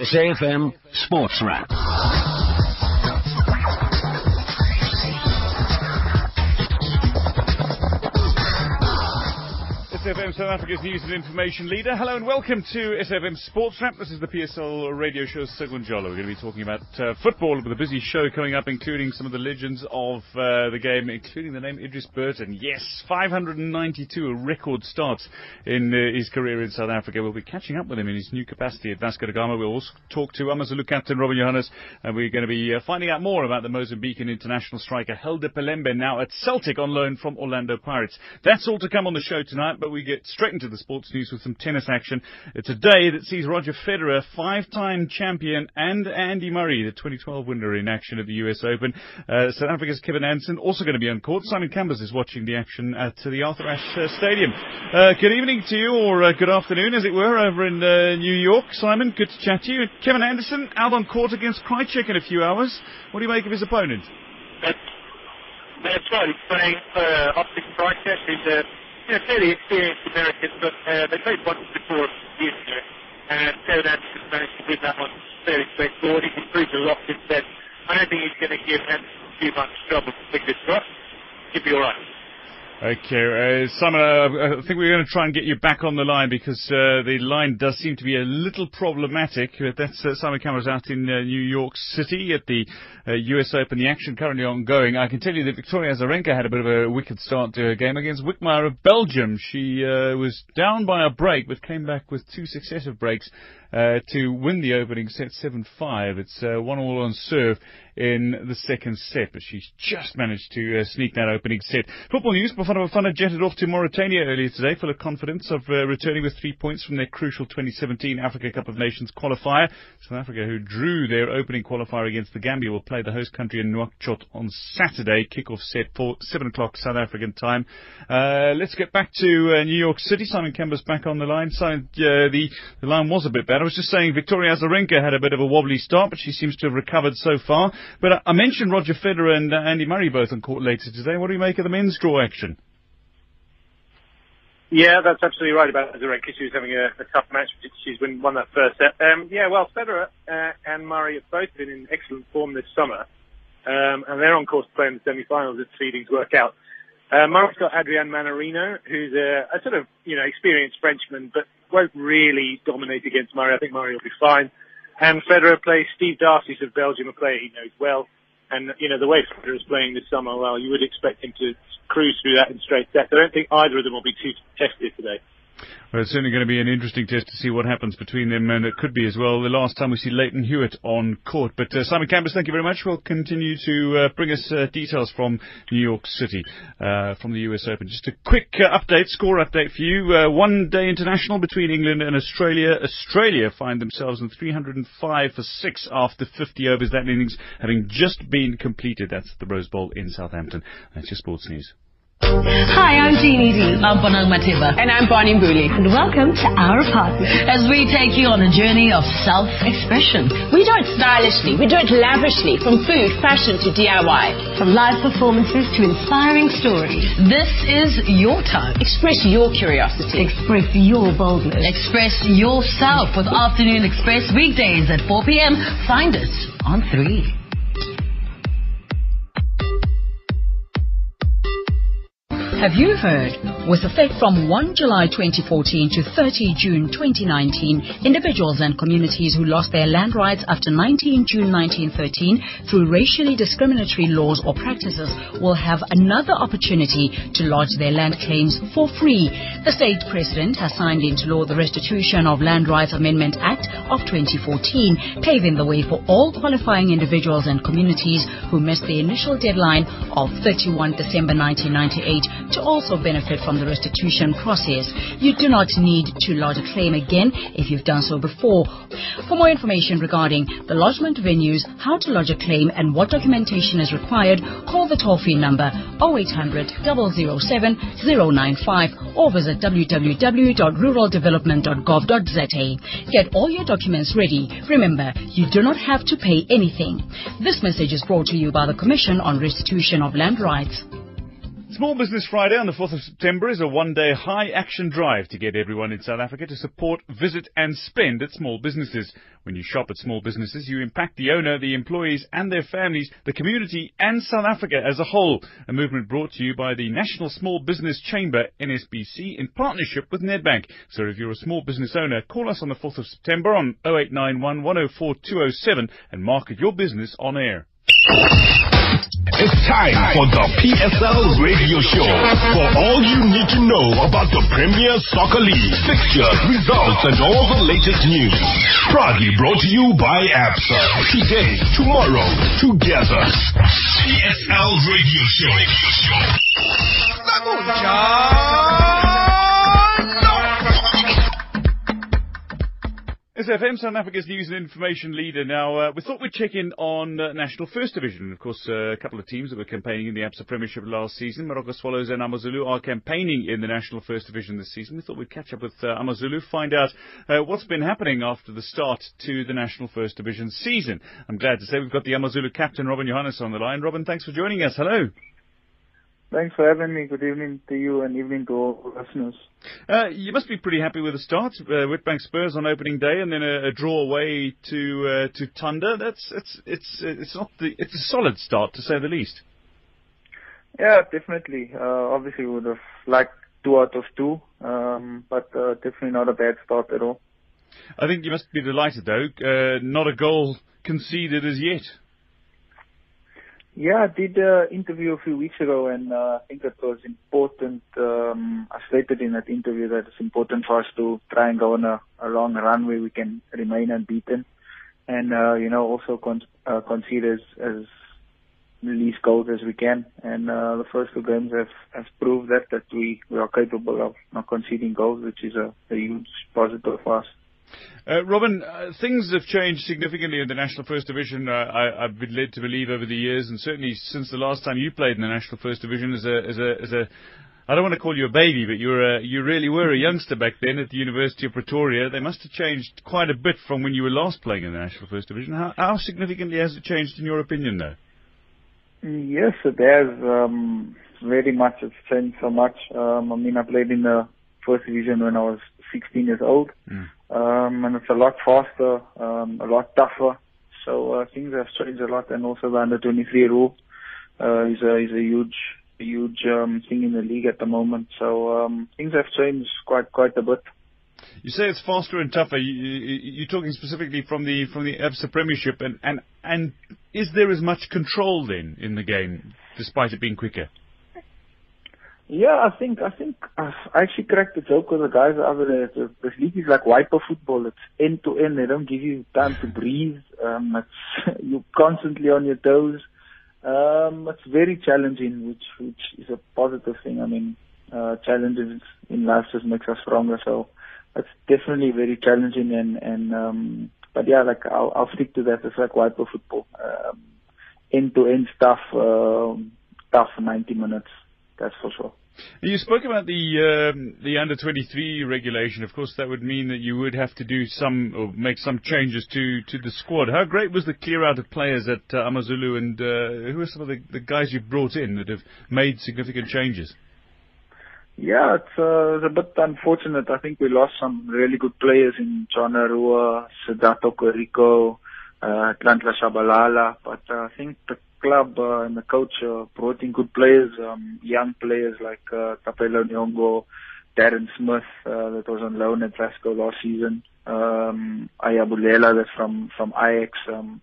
SAFM Sports Wrap. South Africa's news and information leader. Hello and welcome to SFM Sports Wrap. This is the PSL radio show Sekunjalo. We're going to be talking about uh, football with a busy show coming up, including some of the legends of uh, the game, including the name Edries Burton. Yes, 592, a record start in uh, his career in South Africa. We'll be catching up with him in his new capacity at Vasco da Gama. We'll also talk to Amazulu captain Robin Johannes, and we're going to be uh, finding out more about the Mozambican international striker Helder Pelembe, now at Celtic on loan from Orlando Pirates. That's all to come on the show tonight, but we we get straight into the sports news with some tennis action. It's a day that sees Roger Federer, five-time champion, and Andy Murray, the 2012 winner in action at the US Open. Uh, South Africa's Kevin Anderson also going to be on court. Simon Cambers is watching the action at the Arthur Ashe uh, Stadium. Uh, good evening to you, or uh, good afternoon, as it were, over in uh, New York. Simon, good to chat to you. Kevin Anderson out on court against Krajicek in a few hours. What do you make of his opponent? That's, right. He's playing uh, Optic Krajicek, who's a you know, fairly experienced Americans, but uh, they played once before years ago, and Kevin Anderson managed to win that one fairly straightforward. He's improved a lot since then. I don't think he's going to give Anderson too much trouble. Fingers crossed. He'll be all right. Okay, uh, Simon, uh, I think we're going to try and get you back on the line because uh, the line does seem to be a little problematic. That's uh, Simon Cambers out in uh, New York City at the US uh, Open. The action currently ongoing. I can tell you that Victoria Azarenka had a bit of a wicked start to her game against Wickmayer of Belgium. She was down by a break, but came back with two successive breaks uh, to win the opening set 7-5. It's uh, one all on serve in the second set, but she's just managed to uh, sneak that opening set. Football news, Bafana Bafana jetted off to Mauritania earlier today full of confidence of uh, returning with three points from their crucial 2017 Africa Cup of Nations qualifier. South Africa, who drew their opening qualifier against the Gambia, will play the host country in Nouakchott on Saturday. Kickoff set for 7 o'clock South African time. Uh, let's get back to New York City. Simon Cambers back on the line. Simon, the, the line was a bit bad. I was just saying Victoria Azarenka had a bit of a wobbly start, but she seems to have recovered so far. But I, mentioned Roger Federer and uh, Andy Murray both on court later today. What do you make of the men's draw action? Yeah, that's absolutely right about Azarenka. She was having a, a tough match. She's won, won that first set. Um, yeah, well, Federer uh, and Murray have both been in excellent form this summer. Um, and they're on course to play in the semi-finals if seedings work out. Uh, Murray's got Adrian Mannarino, who's a, a, sort of, you know, experienced Frenchman, but won't really dominate against Murray. I think Murray will be fine. And Federer plays Steve Darcis of Belgium, a player he knows well. And, you know, the way Federer is playing this summer, well, you would expect him to cruise through that in straight sets. I don't think either of them will be too tested today. Well, it's certainly going to be an interesting test to see what happens between them, and it could be as well the last time we see Lleyton Hewitt on court. But uh, Simon Cambers, thank you very much. We'll continue to uh, bring us uh, details from New York City, uh, from the US Open. Just a quick uh, update, score update for you. Uh, one day international between England and Australia. Australia find themselves in 305 for six after 50 overs. That innings having just been completed. That's the Rose Bowl in Southampton. That's your sports news. Hi, I'm Jeannie D. I'm Bonang Matheba. And I'm Bonnie Mbuli. And welcome to our apartment. As we take you on a journey of self-expression. We do it stylishly. We do it lavishly. From food, fashion to DIY. From live performances to inspiring stories. This is your time. Express your curiosity. Express your boldness. Express yourself with Afternoon Express weekdays at 4 p.m. Find us on 3. Have you heard? With effect from 1 July 2014 to 30 June 2019, individuals and communities who lost their land rights after 19 June 1913 through racially discriminatory laws or practices will have another opportunity to lodge their land claims for free. The state president has signed into law the Restitution of Land Rights Amendment Act of 2014, paving the way for all qualifying individuals and communities who missed the initial deadline of 31 December 1998 to also benefit from the restitution process. You do not need to lodge a claim again if you've done so before. For more information regarding the lodgement venues, how to lodge a claim and what documentation is required, call the toll-free number 0800 007 095 or visit www.ruraldevelopment.gov.za. Get all your documents ready. Remember, you do not have to pay anything. This message is brought to you by the Commission on Restitution of Land Rights. Small Business Friday on the 4th of September is a one-day high-action drive to get everyone in South Africa to support, visit and spend at small businesses. When you shop at small businesses, you impact the owner, the employees and their families, the community and South Africa as a whole. A movement brought to you by the National Small Business Chamber, NSBC, in partnership with Nedbank. So if you're a small business owner, call us on the 4th of September on 0891 104 207 and market your business on air. It's time for the PSL Radio Show. For all you need to know about the Premier Soccer League, fixtures, results, and all the latest news. Proudly brought to you by ABSA. Today, tomorrow, together. PSL Radio Show. SFM, South Africa's news and information leader. Now, uh, we thought we'd check in on uh, National First Division. Of course, uh, a couple of teams that were campaigning in the ABSA Premiership last season, Moroka Swallows and Amazulu, are campaigning in the National First Division this season. We thought we'd catch up with uh, Amazulu, find out uh, what's been happening after the start to the National First Division season. I'm glad to say we've got the Amazulu captain, Robin Johannes, on the line. Robin, thanks for joining us. Hello. Thanks for having me. Good evening to you and evening to all listeners. Uh, you must be pretty happy with the start. Uh, Witbank Spurs on opening day, and then a, a draw away to uh, to Thunder. That's it's it's it's not the it's a solid start to say the least. Yeah, definitely. Uh, obviously, we would have liked two out of two, um, but uh, definitely not a bad start at all. I think you must be delighted though. Uh, not a goal conceded as yet. Yeah, I did an interview a few weeks ago, and uh, I think it was important. Um, I stated in that interview that it's important for us to try and go on a, a long run where we can remain unbeaten, and uh, you know also con- uh, concede as, as least goals as we can. And uh, the first two games have, have proved that that we, we are capable of not conceding goals, which is a, a huge positive for us. Uh, Robin, uh, things have changed significantly in the National First Division. Uh, I, have been led to believe over the years, and certainly since the last time you played in the National First Division as a, as a, as a I don't want to call you a baby, but you were a, you really were a youngster back then at the University of Pretoria. They must have changed quite a bit from when you were last playing in the National First Division. How, how significantly has it changed in your opinion, though? Yes, it has. Um, very much. It's changed so much. Um, I mean, I played in the First Division when I was 16 years old. Mm um, and it's a lot faster, um, a lot tougher. So uh, things have changed a lot, and also the under 23 rule uh, is a is a huge huge um, thing in the league at the moment. So um, things have changed quite quite a bit. You say it's faster and tougher. You, you, you're talking specifically from the from the ABSA Premiership, and, and and is there as much control then in the game, despite it being quicker? Yeah, I think I think uh, I actually cracked the joke with the guys over there. The, this league is like wiper football. It's end to end. They don't give you time to breathe. Um, it's you're constantly on your toes. Um, it's very challenging, which which is a positive thing. I mean, uh, challenges in life just makes us stronger. So it's definitely very challenging and and um, but yeah, like I'll, I'll stick to that. It's like wiper football. Um, end to end stuff. Um, tough 90 minutes. That's for sure. You spoke about the um, the under 23 regulation. Of course, that would mean that you would have to do some or make some changes to, to the squad. How great was the clear out of players at uh, Amazulu, and uh, who are some of the, the guys you brought in that have made significant changes? Yeah, it's, uh, it's a bit unfortunate. I think we lost some really good players in John Arua, Sedato Koriko, uh, Atlantla Shabalala, but uh, I think the club uh, and the coach uh, in good players, um, young players like uh, Tapelo Nyongo, Darren Smith, uh, that was on loan at Glasgow last season, um, Ayabulela that's from, from Ajax, um,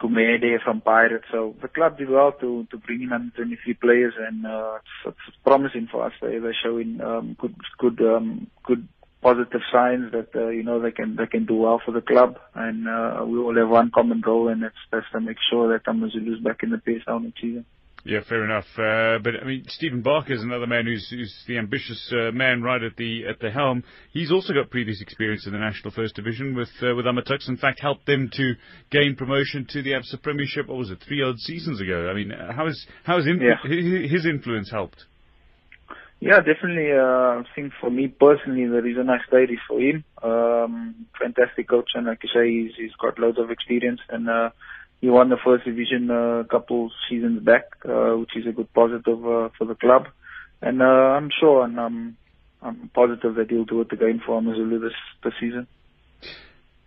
Kumede from Pirates. So the club did well to, to bring in 123 players and, uh, it's, it's promising for us. They, they're showing, um, good, good, um, good positive signs that uh, you know they can they can do well for the club, and uh, we all have one common goal, and that's that's to make sure that Amazulu is back in the PSL next season. Yeah, fair enough. Uh, but I mean, Stephen Barker is another man who's, who's the ambitious uh, man right at the at the helm. He's also got previous experience in the National First Division with uh, with Amatuks. In fact, helped them to gain promotion to the ABSA Premiership. What was it, three odd seasons ago? I mean, how is how has influ- yeah. his influence helped? Yeah, definitely. Uh, I think for me personally, the reason I stayed is for him. Um, fantastic coach, and like you say, he's, he's got loads of experience, and uh, he won the first division uh, a couple seasons back, uh, which is a good positive uh, for the club. And uh, I'm sure and I'm I'm positive that he'll do it again for Amazulu this this season.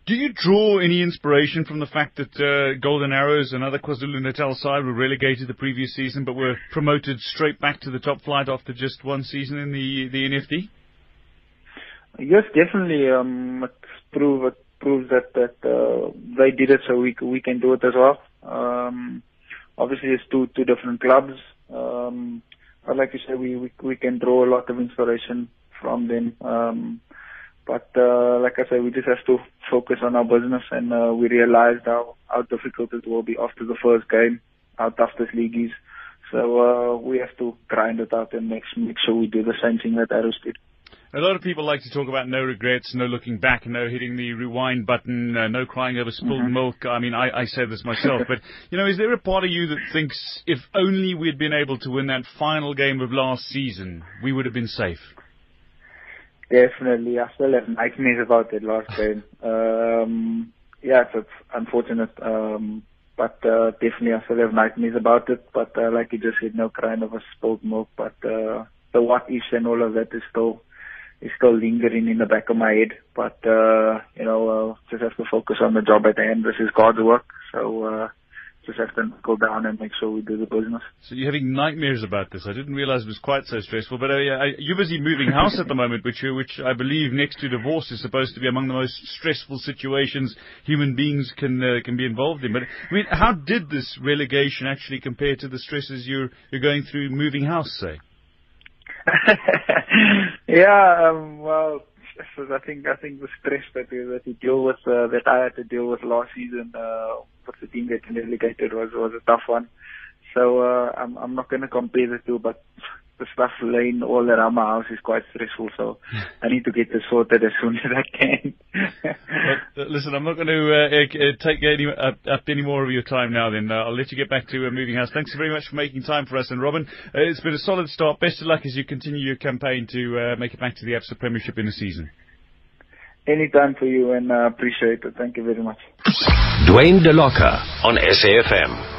Do you draw any inspiration from the fact that uh, Golden Arrows, another KwaZulu-Natal side, were relegated the previous season, but were promoted straight back to the top flight after just one season in the the NFD? Yes, definitely. Um, it proves it proves that that uh, they did it, so we we can do it as well. Um, obviously, it's two two different clubs. Um, but like you say, we, we we can draw a lot of inspiration from them. Um, but uh, like I said, we just have to focus on our business, and uh, we realized how how difficult it will be after the first game, how tough this league is. So uh, we have to grind it out and make make sure we do the same thing that Arrows did. A lot of people like to talk about no regrets, no looking back, no hitting the rewind button, uh, no crying over spilled Mhm. milk. I mean, I, I say this myself, but you know, is there a part of you that thinks if only we'd been able to win that final game of last season, we would have been safe? Definitely, I still have nightmares about that last game. Um, yeah, it's, it's unfortunate, um, but uh, definitely I still have nightmares about it. But uh, like you just said, no crying over spilled milk. But uh, the what ifs and all of that is still is still lingering in the back of my head. But uh, you know, uh, just have to focus on the job at hand. This is God's work, so uh, just have to go down and make sure we do the business. So you're having nightmares about this. I didn't realize it was quite so stressful. But uh, you're busy moving house at the moment, which, which I believe next to divorce is supposed to be among the most stressful situations human beings can uh, can be involved in. But I mean, how did this relegation actually compare to the stresses you're you're going through moving house, say? yeah, um, well, I think I think the stress that we, that we deal with uh, that I had to deal with last season uh, with the team getting relegated was was a tough one. So uh, I'm I'm not going to compare the two, but the stuff laying all around my house is quite stressful. So I need to get this sorted as soon as I can. Well, uh, listen, I'm not going to uh, uh, take any, up, up any more of your time now. Then uh, I'll let you get back to uh, moving house. Thanks very much for making time for us. And Robin, uh, it's been a solid start. Best of luck as you continue your campaign to uh, make it back to the ABSA Premiership in the season. Any time for you, and uh, appreciate it. Thank you very much. Dwayne DeLocca on SAFM.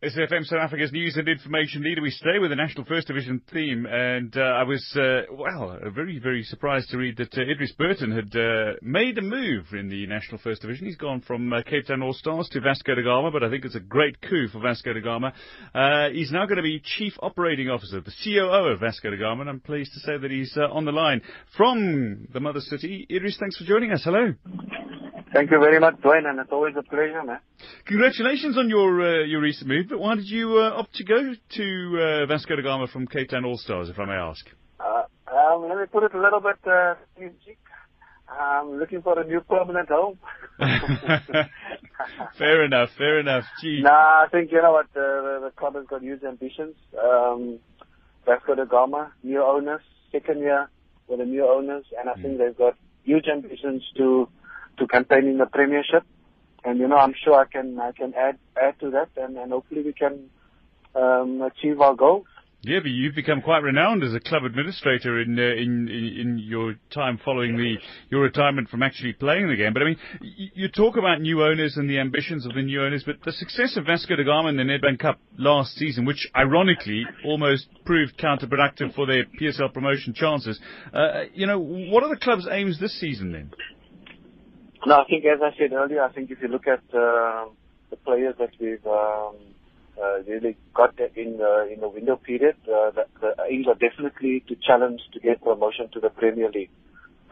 SFM South Africa's news and information leader. We stay with the National First Division theme, and uh, I was, uh, well, very, very surprised to read that uh, Edries Burton had uh, made a move in the National First Division. He's gone from uh, Cape Town All Stars to Vasco da Gama, but I think it's a great coup for Vasco da Gama. Uh, he's now going to be Chief Operating Officer, the COO of Vasco da Gama, and I'm pleased to say that he's on the line from the mother city. Edries, thanks for joining us. Hello. Thank you very much, Dwayne, and it's always a pleasure, man. Congratulations on your uh, your recent move, but why did you uh, opt to go to uh, Vasco da Gama from Cape Town All Stars, if I may ask? Uh, um, let me put it a little bit uh. I'm looking for a new permanent home. fair enough, fair enough. Gee. Nah, I think you know what uh, the, the club has got huge ambitions. Um, Vasco da Gama, new owners, second year with the new owners, and I think they've got huge ambitions to to campaign in the Premiership. And you know, I'm sure I can I can add add to that, and, and hopefully we can um, achieve our goals. Yeah, but you've become quite renowned as a club administrator in uh, in, in your time following the your retirement from actually playing the game. But I mean, you talk about new owners and the ambitions of the new owners, but the success of Vasco da Gama in the Nedbank Cup last season, which ironically almost proved counterproductive for their PSL promotion chances. Uh, you know, what are the club's aims this season then? No, I think as I said earlier, I think if you look at uh, the players that we've um, uh, really got in the in the window period, uh, the, the aims are definitely to challenge to get promotion to the Premier League.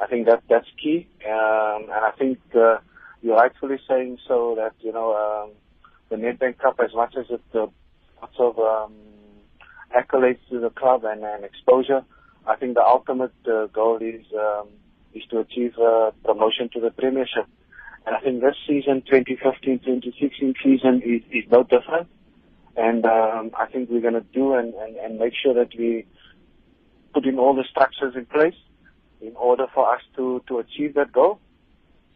I think that that's key, um, and I think uh, you're rightfully saying so that you know um, the Nedbank Cup, as much as it uh, lots of um, accolades to the club and, and exposure, I think the ultimate uh, goal is um, is to achieve uh, promotion to the Premiership. And I think this season, 2015-2016 season, is, is no different. And um, I think we're going to do and, and, and make sure that we put in all the structures in place in order for us to, to achieve that goal.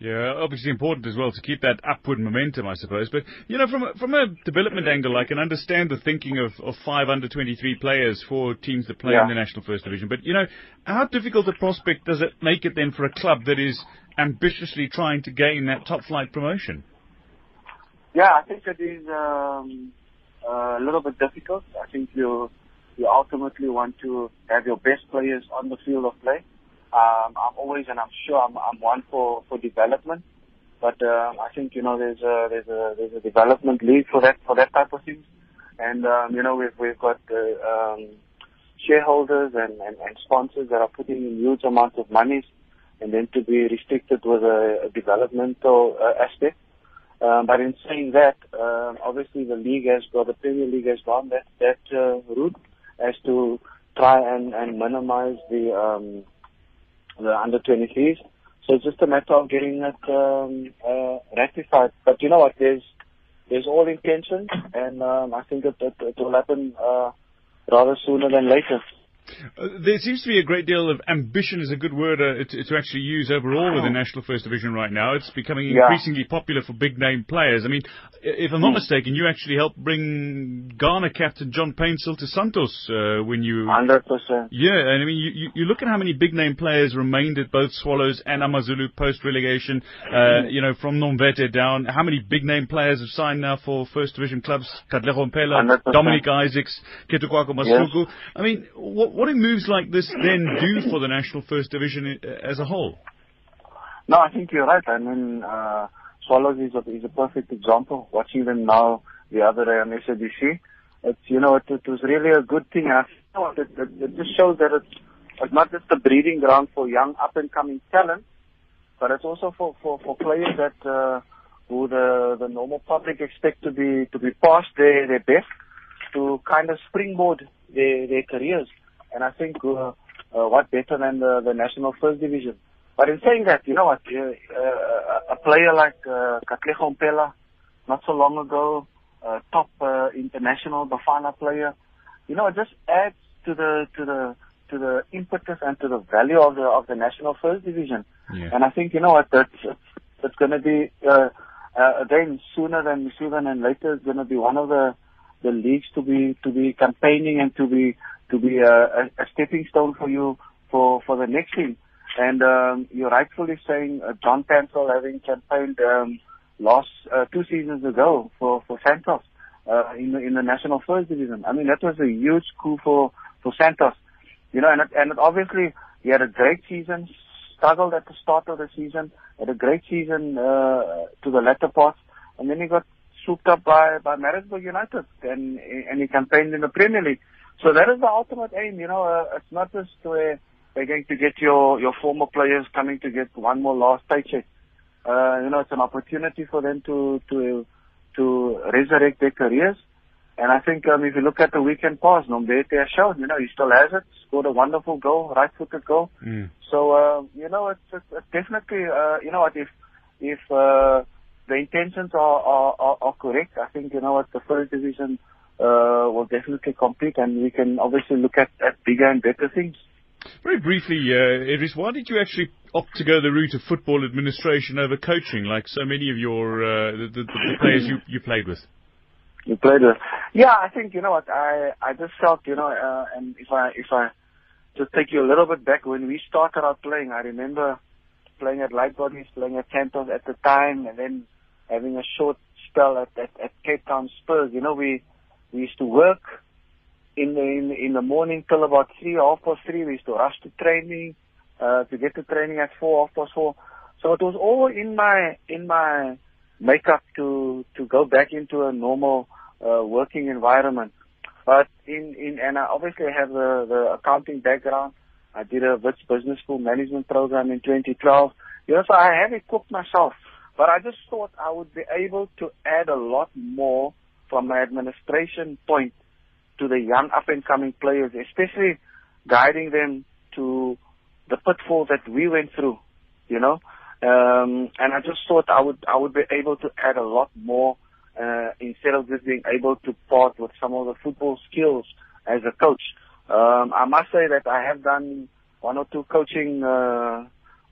Yeah, obviously important as well to keep that upward momentum, I suppose. But you know, from a, from a development angle, I can understand the thinking of, of five under 23 players for teams that play Yeah. in the national first division. But you know, how difficult a prospect does it make it then for a club that is ambitiously trying to gain that top flight promotion? Yeah, I think it is um, a little bit difficult. I think you you ultimately want to have your best players on the field of play. Um, I'm always, and I'm sure I'm, I'm one for, for development. But um, I think you know there's a there's a there's a development league for that for that type of things, and um, you know we've we've got um, shareholders and, and, and sponsors that are putting in huge amounts of monies, and then to be restricted with a, a developmental uh, aspect. Um, but in saying that, um, obviously the league has got the Premier League has gone that that uh, route as to try and, and minimize the um, the under 23s. So it's just a matter of getting it um, uh, ratified. But you know what? There's there's all intentions, and um, I think it, it, it will happen uh, rather sooner than later. Uh, there seems to be a great deal of ambition is a good word uh, to, to, actually use overall with the National First Division right now. It's becoming Yeah. increasingly popular for big name players. I mean, if I'm not Hmm. mistaken, you actually helped bring Ghana captain John Paintsil to Santos uh, when you. Hundred percent. Yeah, and I mean, you, you, you look at how many big name players remained at both Swallows and Amazulu post relegation. Uh, you know, from Nomvete down, how many big name players have signed now for First Division clubs? Katlego Mpela, Dominic Isaacs, Ketukwako Masuku. Yes. I mean, what, what do moves like this then do for the National First Division as a whole? No, I think you're right. I mean, uh, Swallows is a, is a perfect example. Watching them now the other day on SABC, it's, you know, it, it was really a good thing. I thought it, it, it just shows that it's, it's not just a breeding ground for young up and coming talent, but it's also for, for, for players that, uh, who the, the normal public expect to be, to be past their, their best to kind of springboard their, their careers. And I think, uh, uh, what better than the, the National First Division? But in saying that, you know what, uh, uh, a player like uh, Katlego Mpela, not so long ago, uh, top uh, international Bafana player, you know, it just adds to the to the to the impetus and to the value of the of the national first division. Yeah. And I think you know what, that's it's, it's going to be uh, uh, again sooner than sooner than later. It's going to be one of the the leagues to be to be campaigning and to be to be a, a stepping stone for you for for the next thing. And um, you're rightfully saying uh, John Paintsil having campaigned um, last uh, two seasons ago for for Santos uh, in the in the national first division. I mean that was a huge coup for for Santos. You know, and it, and it obviously he had a great season. Struggled at the start of the season, had a great season uh, to the latter part, and then he got swooped up by by Maritzburg United, and and he campaigned in the Premier League. So that is the ultimate aim. You know, uh, it's not just where they're going to get your your former players coming to get one more last paycheck. Uh, you know, it's an opportunity for them to to to resurrect their careers. And I think um, if you look at the weekend pass, Nomvete has shown, you know, he still has it. Scored a wonderful goal, right-footed goal. So uh, you know, it's, it's, it's definitely uh, you know what if if uh, the intentions are, are, are, are correct, I think you know what the first division will definitely compete, and we can obviously look at, at bigger and better things. Very briefly, uh, Edries, why did you actually opt to go the route of football administration over coaching, like so many of your uh, the, the, the players you, you played with? You played with. Yeah, I think you know what I I just felt you know, uh, and if I if I just take you a little bit back when we started out playing, I remember playing at Light Bodies, playing at Santos at the time, and then having a short spell at at, at Cape Town Spurs. You know, we we used to work in the in, in the morning till about three, half past three. We used to rush to training uh, to get to training at four, half past four. So it was all in my in my makeup to to go back into a normal uh, working environment. But in in and I obviously have the the accounting background. I did a Wits Business School management program in 2012. You know, so I have equipped myself. But I just thought I would be able to add a lot more from an administration point to the young up and coming players, especially guiding them to the pitfall that we went through, you know. Um, and I just thought I would I would be able to add a lot more uh, instead of just being able to part with some of the football skills as a coach. Um, I must say that I have done one or two coaching uh,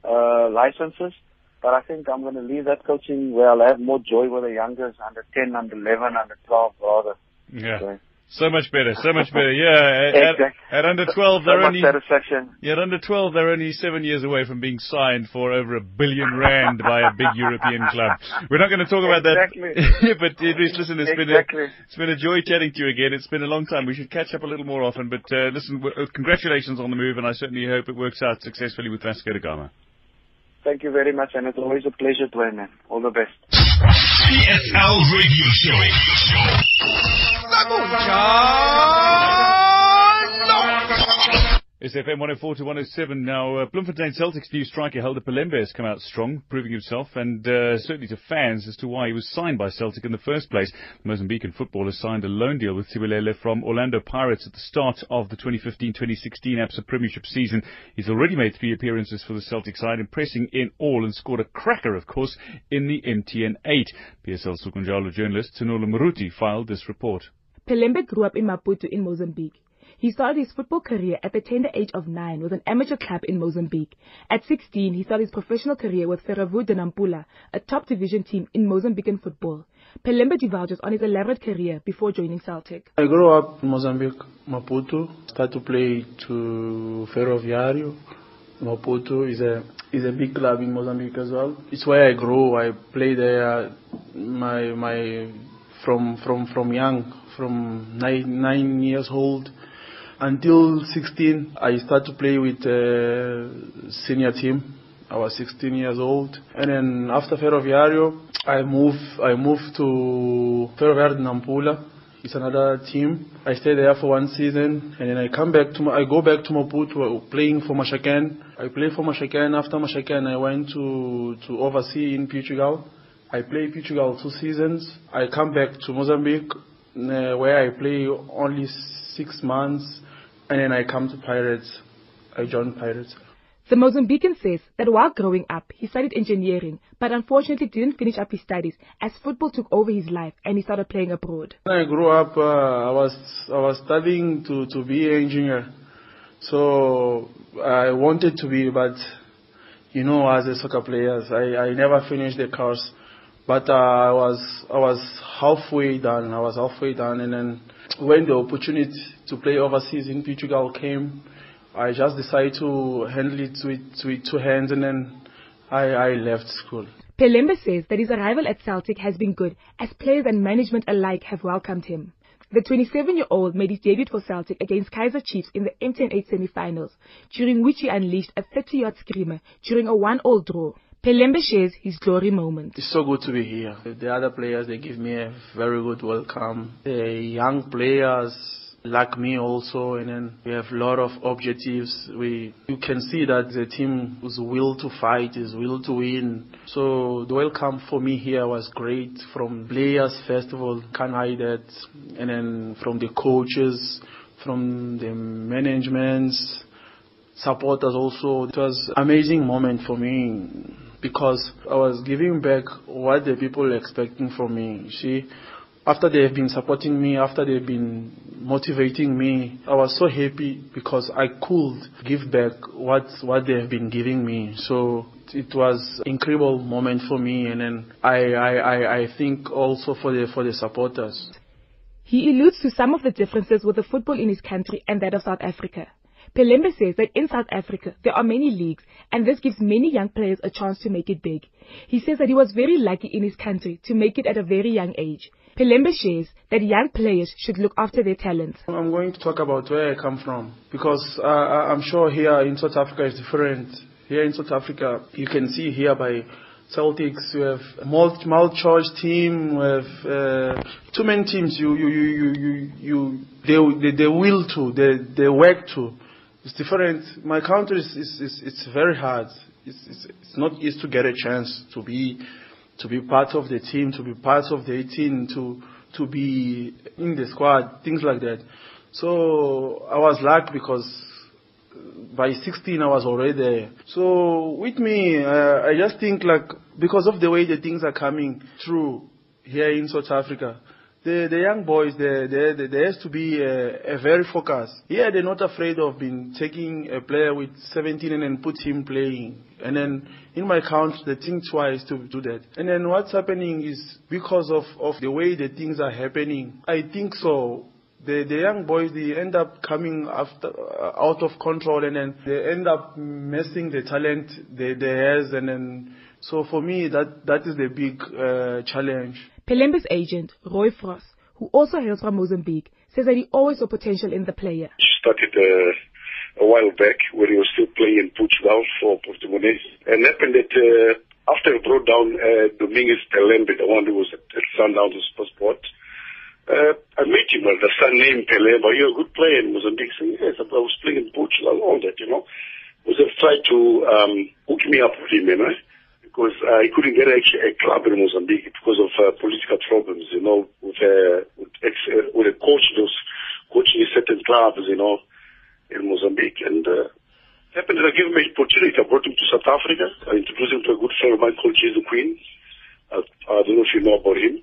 uh, licenses, but I think I'm going to leave that coaching where I'll have more joy with the youngers, under 10, under 11, under 12, rather. Yeah. So, So much better, so much better. Yeah, at, at, at under 12, So they're only satisfaction. yeah, at under 12, they're only seven years away from being signed for over a billion rand by a big European club. We're not going to talk about Exactly. that, but Edries, listen, it's been a, it's been a joy chatting to you again. It's been a long time. We should catch up a little more often. But uh, listen, w- uh, congratulations on the move, and I certainly hope it works out successfully with Vasco da Gama. Thank you very much, and it's always a pleasure, Dwayne, man. All the best. PSL Radio Show. SFM 104 to 107. Now, uh, Bloemfontein Celtic's new striker Helder Pelembe has come out strong, proving himself, and uh, certainly to fans as to why he was signed by Celtic in the first place. The Mozambican footballer signed a loan deal with Siwelele from Orlando Pirates at the start of the 2015-2016 ABSA Premiership season. He's already made three appearances for the Celtic side, impressing in all and scored a cracker, of course, in the MTN 8. PSL Sekunjalo journalist Tanola Maruti filed this report. Pelembe grew up in Maputo in Mozambique. He started his football career at the tender age of nine with an amateur club in Mozambique. At 16, he started his professional career with Ferroviario de Nampula, a top division team in Mozambican football. Pelembe divulges on his elaborate career before joining Celtic. I grew up in Mozambique, Maputo. Started to play to Ferroviario. Maputo is a is a big club in Mozambique as well. It's where I grew. I played there. My my from from from young, from nine nine years old until 16. I started to play with uh, senior team. I was 16 years old, and then after Ferroviario, I moved. I moved to Ferroviario Nampula. It's another team. I stayed there for one season, and then I come back to. I go back to Maputo, playing for Maxaquene. I played for Maxaquene. After Maxaquene, I went to to oversee in Portugal. I played Portugal two seasons. I come back to Mozambique, uh, where I play only six months, and then I come to Pirates. I joined Pirates. The Mozambican says that while growing up, he studied engineering, but unfortunately didn't finish up his studies as football took over his life and he started playing abroad. When I grew up, uh, I was I was studying to to be an engineer, so I wanted to be, but you know, as a soccer player, I I never finished the course, but uh, I was I was halfway done. I was halfway done, and then when the opportunity to play overseas in Portugal came, I just decided to handle it with with two hands, and then I I left school. Pelembe says that his arrival at Celtic has been good as players and management alike have welcomed him. The 27-year-old made his debut for Celtic against Kaizer Chiefs in the MTN 8 semi-finals, during which he unleashed a 30-yard screamer during a one-all draw. Pelembe shares his glory moment. It's so good to be here. The other players, they give me a very good welcome. The young players like me also, and then we have a lot of objectives. We you can see that the team is will to fight, is will to win. So the welcome for me here was great. From players, first of all, can't hide that, and then from the coaches, from the management, supporters also. It was amazing moment for me because I was giving back what the people were expecting from me. See, after they have been supporting me, after they've been motivating me, I was so happy because I could give back what what they have been giving me. So it was incredible moment for me, and then I I, I, I think also for the for the supporters. He alludes to some of the differences with the football in his country and that of South Africa. Pelembe says that in South Africa there are many leagues and this gives many young players a chance to make it big. He says that he was very lucky in his country to make it at a very young age. Pelembe shares that young players should look after their talents. I'm going to talk about where I come from because uh, I'm sure here in South Africa is different. Here in South Africa, you can see here by Celtics, you have a multi choice team, you have uh, too many teams. You you you you, you they, they they will to they they work to. It's different. My country is is, is it's very hard. It's, it's it's not easy to get a chance to be to be part of the team, to be part of the 18, to to be in the squad, things like that. So I was lucky because by 16 I was already there. So with me, uh, I just think like because of the way the things are coming through here in South Africa, the the young boys there there there has to be a, a very focused. Yeah, they're not afraid of being taking a player with 17 and then put him playing. And then in my country, they think twice to do that. And then what's happening is because of of the way the things are happening. I think so the, the young boys, they end up coming after, uh, out of control and then they end up messing the talent they, they has and then, so for me, that, that is the big uh, challenge. Pelembe's agent, Roy Frost, who also hails from Mozambique, says that he always saw potential in the player. He started uh, a while back when he was still playing in Portugal for Portimonense and happened that uh, after he brought down uh, Dominguez Pelembe, the one who was at, at Sundowns Sport, uh, I met him, well, the son named Pelembe, you're a good player in Mozambique. So, yes, I was playing in Portugal, all that, you know. Was have tried to um, hook me up with him, you know, because uh, he couldn't get actually a club in Mozambique because of uh, political problems, you know, with, uh, with, ex, uh, with a coach was coaching certain clubs, you know, in Mozambique. And uh, happened that I gave him an opportunity. I brought him to South Africa. I introduced him to a good friend of mine called Jesus Queen. I, I don't know if you know about him.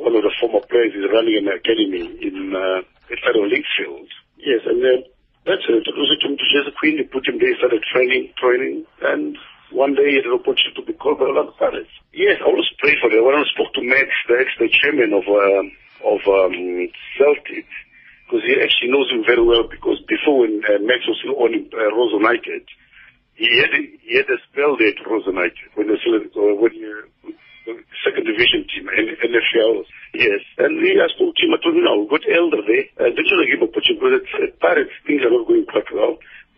One of the former players. He's running an academy in uh, at Federal Linksfield. Yes, and then that's it. I introduced him to Jesus Queen. He put him there, started training, training, and one day he had an opportunity to be called by Orlando Pirates. Yes, I always pray for them. When I spoke to Max, the ex-the chairman of uh, of um, Celtic, because he actually knows him very well because before when uh, Max was still on uh, Rose United, he had he had a spell there at Rose United when they still uh, when uh, second division team NFL. Yes, and we I spoke to him. I told him now we got Elder there. Uh, they should give him opportunity because at, at Pirates things are not going quite well.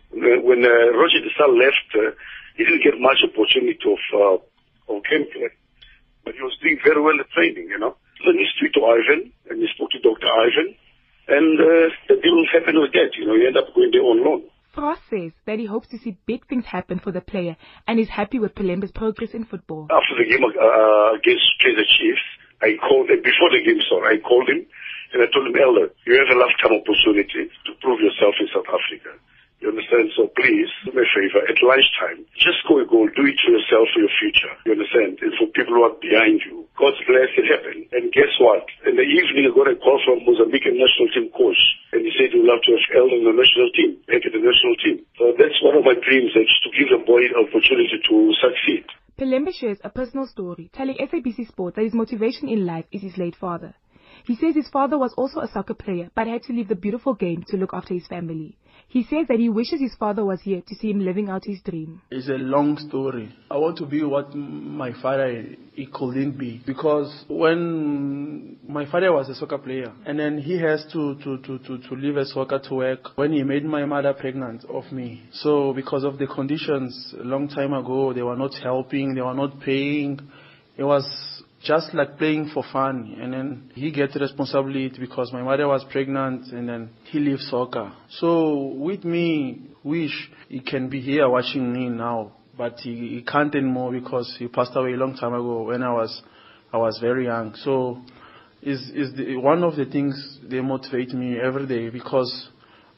When, uh, Roger de Sá left, uh, he didn't get much opportunity of uh, of gameplay, but he was doing very well at training. You know, then he spoke to Ivan and he spoke to Doctor Ivan. And uh, the deal happened with that, you know, he ended up going there on loan. Frost says that he hopes to see big things happen for the player and is happy with Pelembe's progress in football. After the game uh, against Kaizer Chiefs, I called him, before the game, sorry, I called him and I told him, Elder, you have a lifetime opportunity to prove yourself in South Africa. You understand? So please, do me a favor, at lunchtime, just go a goal, do it for yourself for your future. You understand? And for people who are behind you. God's bless it happen. And guess what? In the evening, I got a call from Mozambican national team coach. And he said would love to have El in the national team, back in the national team. So that's one of my dreams, is to give the boy an opportunity to succeed. Pelembe shares a personal story, telling SABC Sport that his motivation in life is his late father. He says his father was also a soccer player, but had to leave the beautiful game to look after his family. He says that he wishes his father was here to see him living out his dream. It's a long story. I want to be what my father he couldn't be because when my father was a soccer player and then he has to, to, to, to, to leave a soccer to work when he made my mother pregnant of me. So because of the conditions a long time ago, they were not helping, they were not paying. It was just like playing for fun and then he gets responsibility because my mother was pregnant and then he leaves soccer. So with me, wish he can be here watching me now, but he, he can't anymore because he passed away a long time ago when I was, I was very young. So is, is the, one of the things they motivate me every day because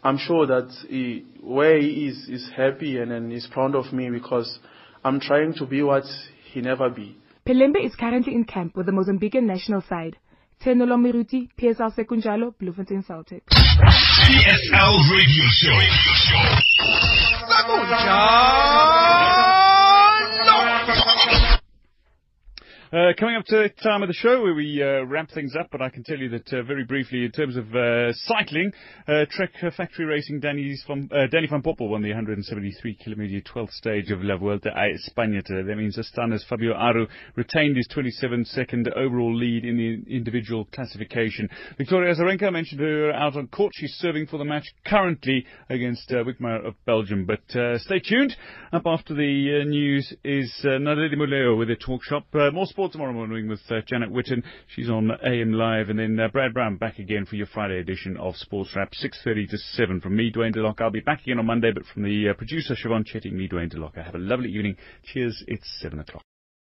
I'm sure that he, where he is, is happy and then he's proud of me because I'm trying to be what he never be. Pelembe is currently in camp with the Mozambican national side. Tenolo Miruti, PSL Sekunjalo, Bloemfontein Celtic. PSL Radio Show. Uh, coming up to the time of the show where we uh, wrap things up, but I can tell you that uh, very briefly, in terms of uh, cycling, uh, Trek Factory Racing, Danny van, uh, Danny van Poppel won the 173 kilometre 12th stage of La Vuelta a España today. That means Astana's Fabio Aru retained his 27 second overall lead in the individual classification. Victoria Azarenka mentioned her out on court. She's serving for the match currently against Wickmayer of Belgium. But stay tuned. Up after the news is uh, Naledi Muleo with a talk shop. More sport tomorrow morning with uh, Janet Witten. She's on AM Live. And then uh, Brad Brown back again for your Friday edition of Sports Wrap, 6.30 to 7 from me, Dwayne DeLocke. I'll be back again on Monday, but from the uh, producer, Siobhan Chetty, me, Dwayne DeLocke. Have a lovely evening. Cheers. It's 7 o'clock.